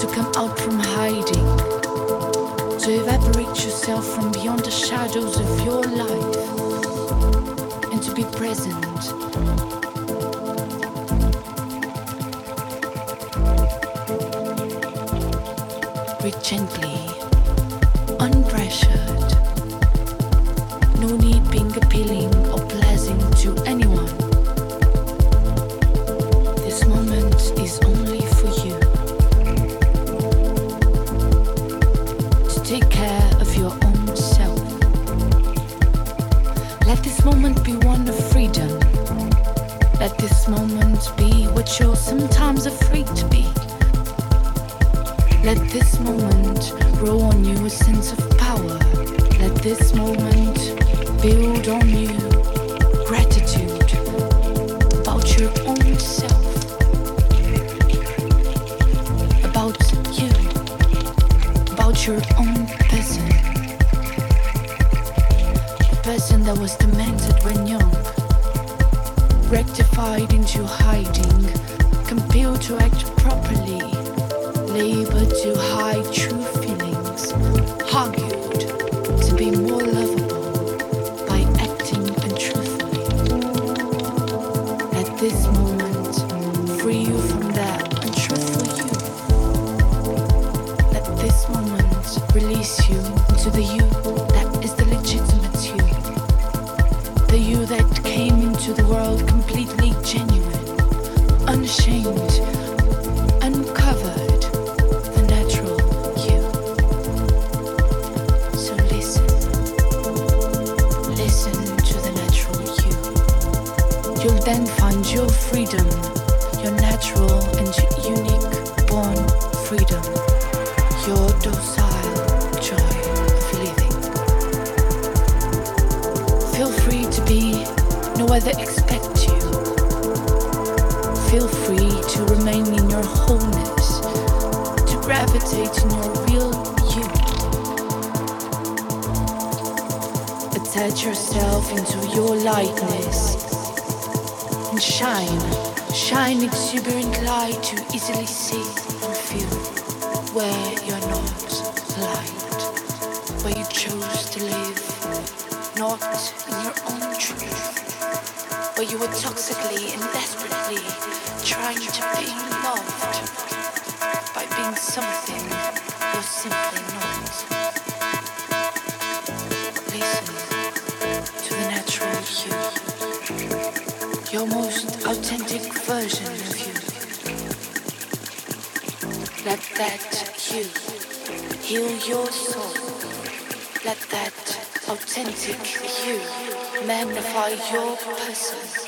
to come out from hiding, to evaporate yourself from beyond the shadows of your life, and to be present. Breathe gently. That expect you. Feel free to remain in your wholeness, to gravitate in your real you. Attach yourself into your lightness and shine. Shine exuberant light to easily see and feel where You were toxically and desperately trying to be loved by being something you're simply not. Listen to the natural you, your most authentic version of you. Let that you heal your soul. Let that authentic you magnify your person.